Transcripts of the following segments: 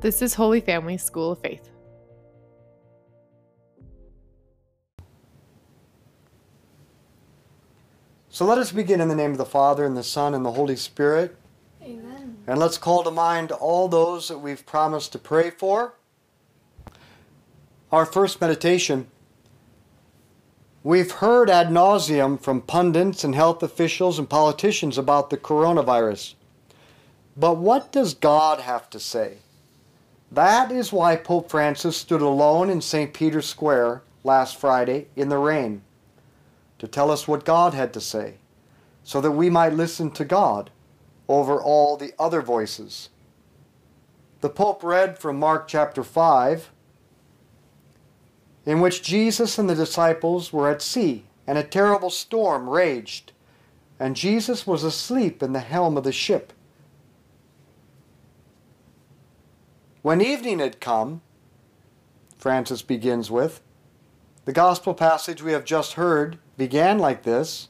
This is Holy Family School of Faith. So let us begin in the name of the Father, and the Son, and the Holy Spirit. Amen. And let's call to mind all those that we've promised to pray for. Our first meditation. We've heard ad nauseum from pundits and health officials and politicians about the coronavirus. But what does God have to say? That is why Pope Francis stood alone in St. Peter's Square last Friday in the rain to tell us what God had to say, so that we might listen to God over all the other voices. The Pope read from Mark chapter 5, in which Jesus and the disciples were at sea, and a terrible storm raged, and Jesus was asleep in the helm of the ship. When evening had come, Francis begins with, the gospel passage we have just heard began like this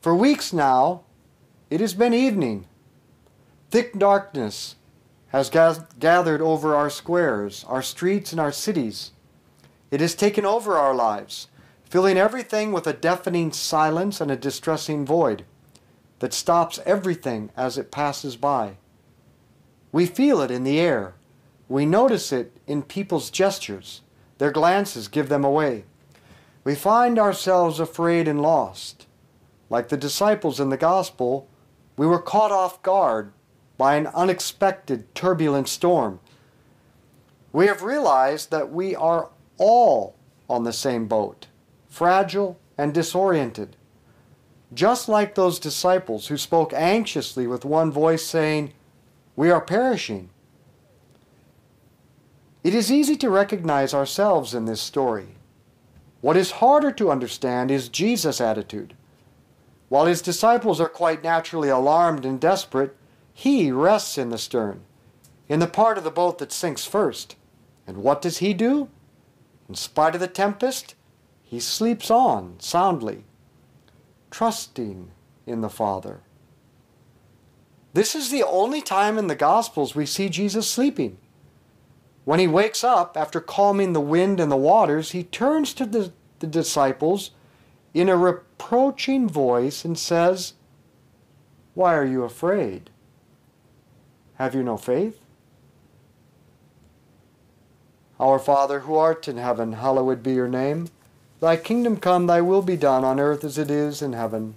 For weeks now, it has been evening. Thick darkness has gathered over our squares, our streets, and our cities. It has taken over our lives, filling everything with a deafening silence and a distressing void that stops everything as it passes by. We feel it in the air. We notice it in people's gestures. Their glances give them away. We find ourselves afraid and lost. Like the disciples in the Gospel, we were caught off guard by an unexpected turbulent storm. We have realized that we are all on the same boat, fragile and disoriented. Just like those disciples who spoke anxiously with one voice saying, We are perishing. It is easy to recognize ourselves in this story. What is harder to understand is Jesus' attitude. While his disciples are quite naturally alarmed and desperate, he rests in the stern, in the part of the boat that sinks first. And what does he do? In spite of the tempest, he sleeps on soundly, trusting in the Father. This is the only time in the Gospels we see Jesus sleeping. When he wakes up after calming the wind and the waters, he turns to the, the disciples in a reproaching voice and says, Why are you afraid? Have you no faith? Our Father who art in heaven, hallowed be your name. Thy kingdom come, thy will be done on earth as it is in heaven.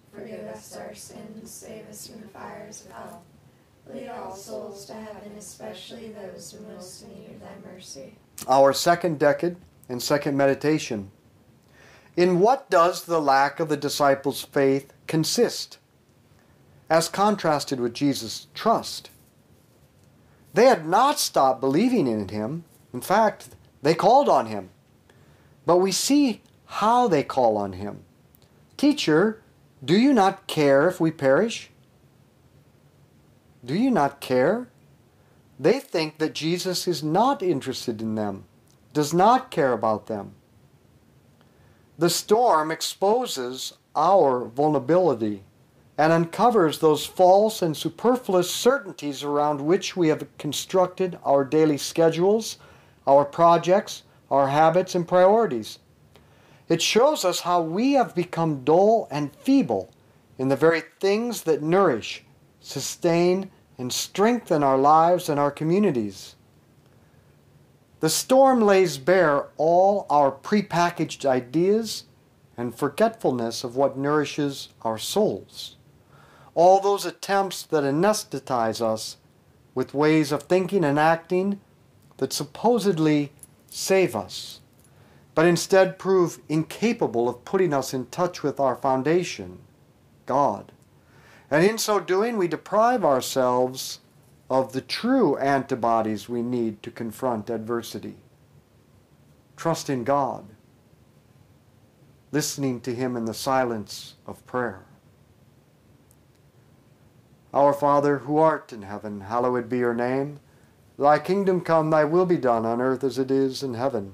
us our sins, save us from the fires of hell. Lead all souls to heaven, especially those who most need thy mercy. our second decade and second meditation. In what does the lack of the disciples' faith consist? As contrasted with Jesus' trust. They had not stopped believing in him. In fact, they called on him. But we see how they call on him. Teacher, do you not care if we perish? Do you not care? They think that Jesus is not interested in them, does not care about them. The storm exposes our vulnerability and uncovers those false and superfluous certainties around which we have constructed our daily schedules, our projects, our habits, and priorities. It shows us how we have become dull and feeble in the very things that nourish, sustain, and strengthen our lives and our communities. The storm lays bare all our prepackaged ideas and forgetfulness of what nourishes our souls. All those attempts that anesthetize us with ways of thinking and acting that supposedly save us, but instead prove incapable of putting us in touch with our foundation, God. And in so doing, we deprive ourselves of the true antibodies we need to confront adversity. Trust in God, listening to Him in the silence of prayer. Our Father, who art in heaven, hallowed be your name. Thy kingdom come, thy will be done on earth as it is in heaven.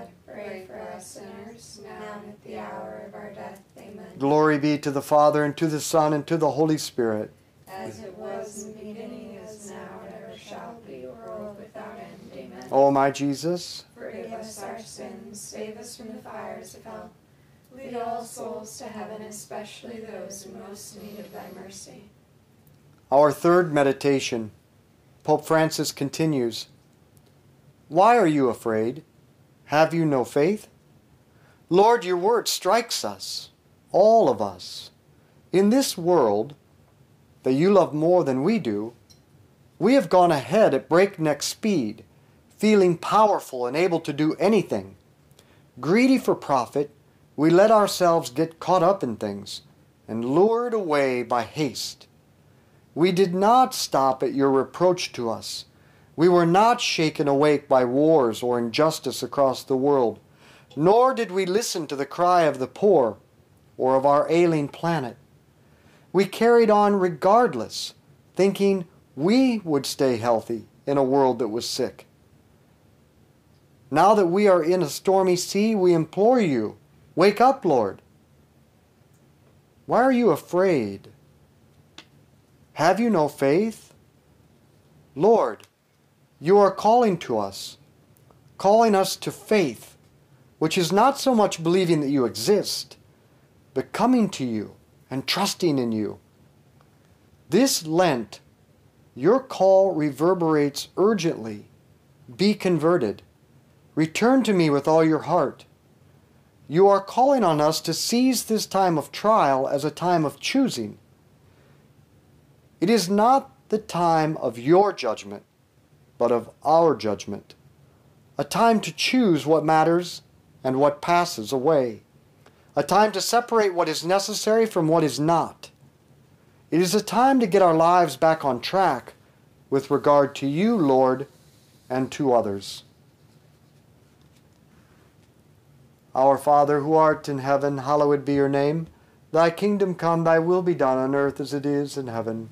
pray for us sinners, now and at the hour of our death. Amen. Glory be to the Father, and to the Son, and to the Holy Spirit. As it was in the beginning, is now, and ever shall be, world without end. Amen. O my Jesus, Forgive us our sins, save us from the fires of hell. Lead all souls to heaven, especially those in most need of thy mercy. our third meditation. Pope Francis continues Why are you afraid? Have you no faith? Lord, your word strikes us, all of us. In this world that you love more than we do, we have gone ahead at breakneck speed, feeling powerful and able to do anything. Greedy for profit, we let ourselves get caught up in things and lured away by haste. We did not stop at your reproach to us. We were not shaken awake by wars or injustice across the world, nor did we listen to the cry of the poor or of our ailing planet. We carried on regardless, thinking we would stay healthy in a world that was sick. Now that we are in a stormy sea, we implore you, wake up, Lord. Why are you afraid? Have you no faith? Lord, you are calling to us, calling us to faith, which is not so much believing that you exist, but coming to you and trusting in you. This Lent, your call reverberates urgently. Be converted. Return to me with all your heart. You are calling on us to seize this time of trial as a time of choosing. It is not the time of your judgment, but of our judgment. A time to choose what matters and what passes away. A time to separate what is necessary from what is not. It is a time to get our lives back on track with regard to you, Lord, and to others. Our Father who art in heaven, hallowed be your name. Thy kingdom come, thy will be done on earth as it is in heaven.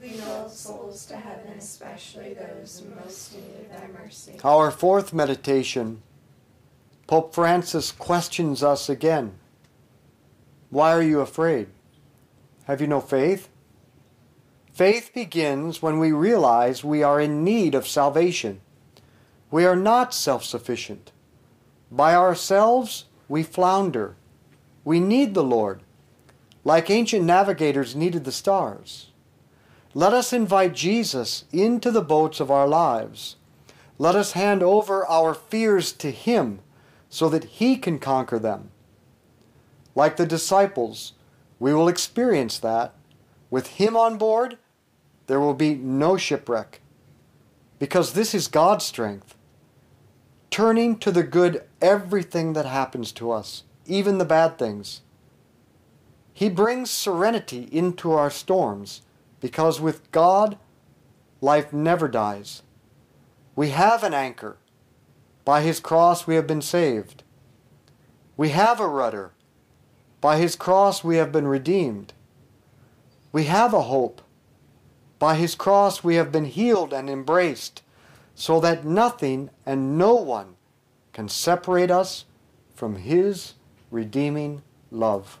Lead all souls to heaven, especially those in most need of thy mercy. our fourth meditation, Pope Francis questions us again. Why are you afraid? Have you no faith? Faith begins when we realize we are in need of salvation. We are not self sufficient. By ourselves, we flounder. We need the Lord, like ancient navigators needed the stars. Let us invite Jesus into the boats of our lives. Let us hand over our fears to Him so that He can conquer them. Like the disciples, we will experience that. With Him on board, there will be no shipwreck. Because this is God's strength. Turning to the good everything that happens to us, even the bad things. He brings serenity into our storms because with God, life never dies. We have an anchor. By his cross we have been saved. We have a rudder. By his cross we have been redeemed. We have a hope. By his cross we have been healed and embraced, so that nothing and no one can separate us from his redeeming love.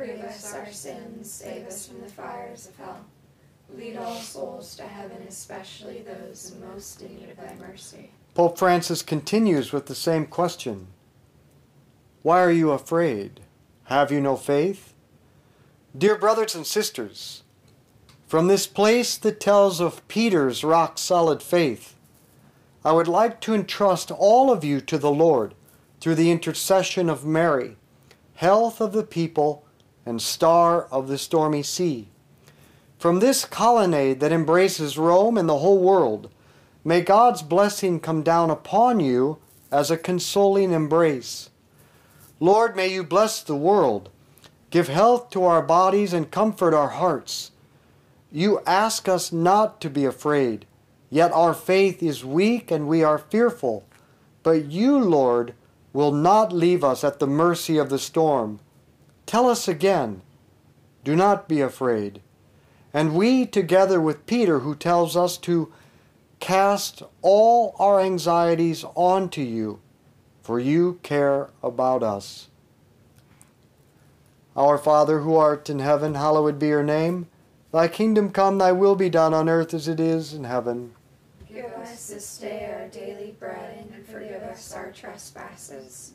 Forgive us our sins, save us from the fires of hell. Lead all souls to heaven, especially those most in need of thy mercy. Pope Francis continues with the same question Why are you afraid? Have you no faith? Dear brothers and sisters, from this place that tells of Peter's rock solid faith, I would like to entrust all of you to the Lord through the intercession of Mary, health of the people and star of the stormy sea. From this colonnade that embraces Rome and the whole world, may God's blessing come down upon you as a consoling embrace. Lord, may you bless the world, give health to our bodies, and comfort our hearts. You ask us not to be afraid, yet our faith is weak and we are fearful. But you, Lord, will not leave us at the mercy of the storm. Tell us again, do not be afraid. And we, together with Peter, who tells us to cast all our anxieties onto you, for you care about us. Our Father who art in heaven, hallowed be your name. Thy kingdom come, thy will be done on earth as it is in heaven. Give us this day our daily bread, and forgive us our trespasses,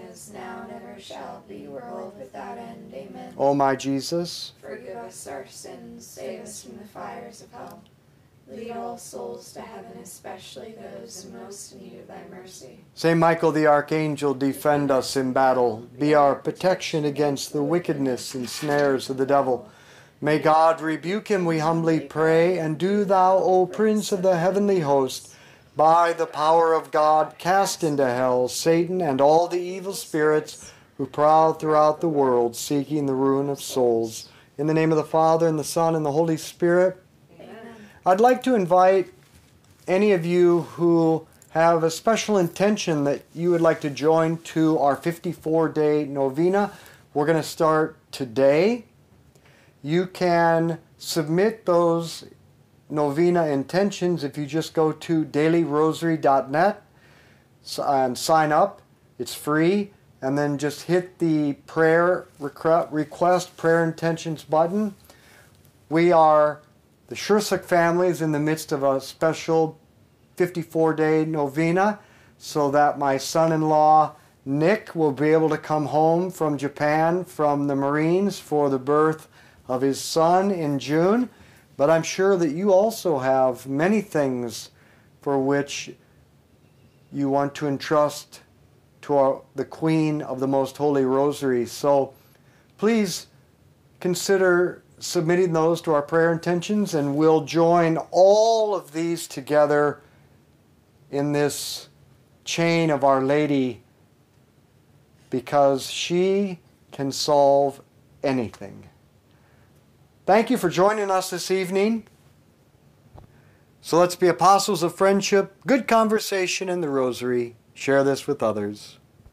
now, and ever shall be, world without end. Amen. O my Jesus, Forgive us our sins, save us from the fires of hell. Lead all souls to heaven, especially those in most need of thy mercy. Saint Michael the Archangel, defend us in battle. Be our protection against the wickedness and snares of the devil. May God rebuke him, we humbly pray. And do thou, O Prince of the heavenly host, by the power of God, cast into hell Satan and all the evil spirits who prowl throughout the world, seeking the ruin of souls. In the name of the Father, and the Son, and the Holy Spirit. Amen. I'd like to invite any of you who have a special intention that you would like to join to our 54 day novena. We're going to start today. You can submit those novena intentions if you just go to dailyrosary.net and sign up. It's free. And then just hit the prayer request, prayer intentions button. We are the Shursuk families in the midst of a special 54 day novena so that my son in law Nick will be able to come home from Japan from the Marines for the birth of his son in June. But I'm sure that you also have many things for which you want to entrust to our, the Queen of the Most Holy Rosary. So please consider submitting those to our prayer intentions, and we'll join all of these together in this chain of Our Lady because she can solve anything. Thank you for joining us this evening. So let's be apostles of friendship, good conversation, and the rosary. Share this with others.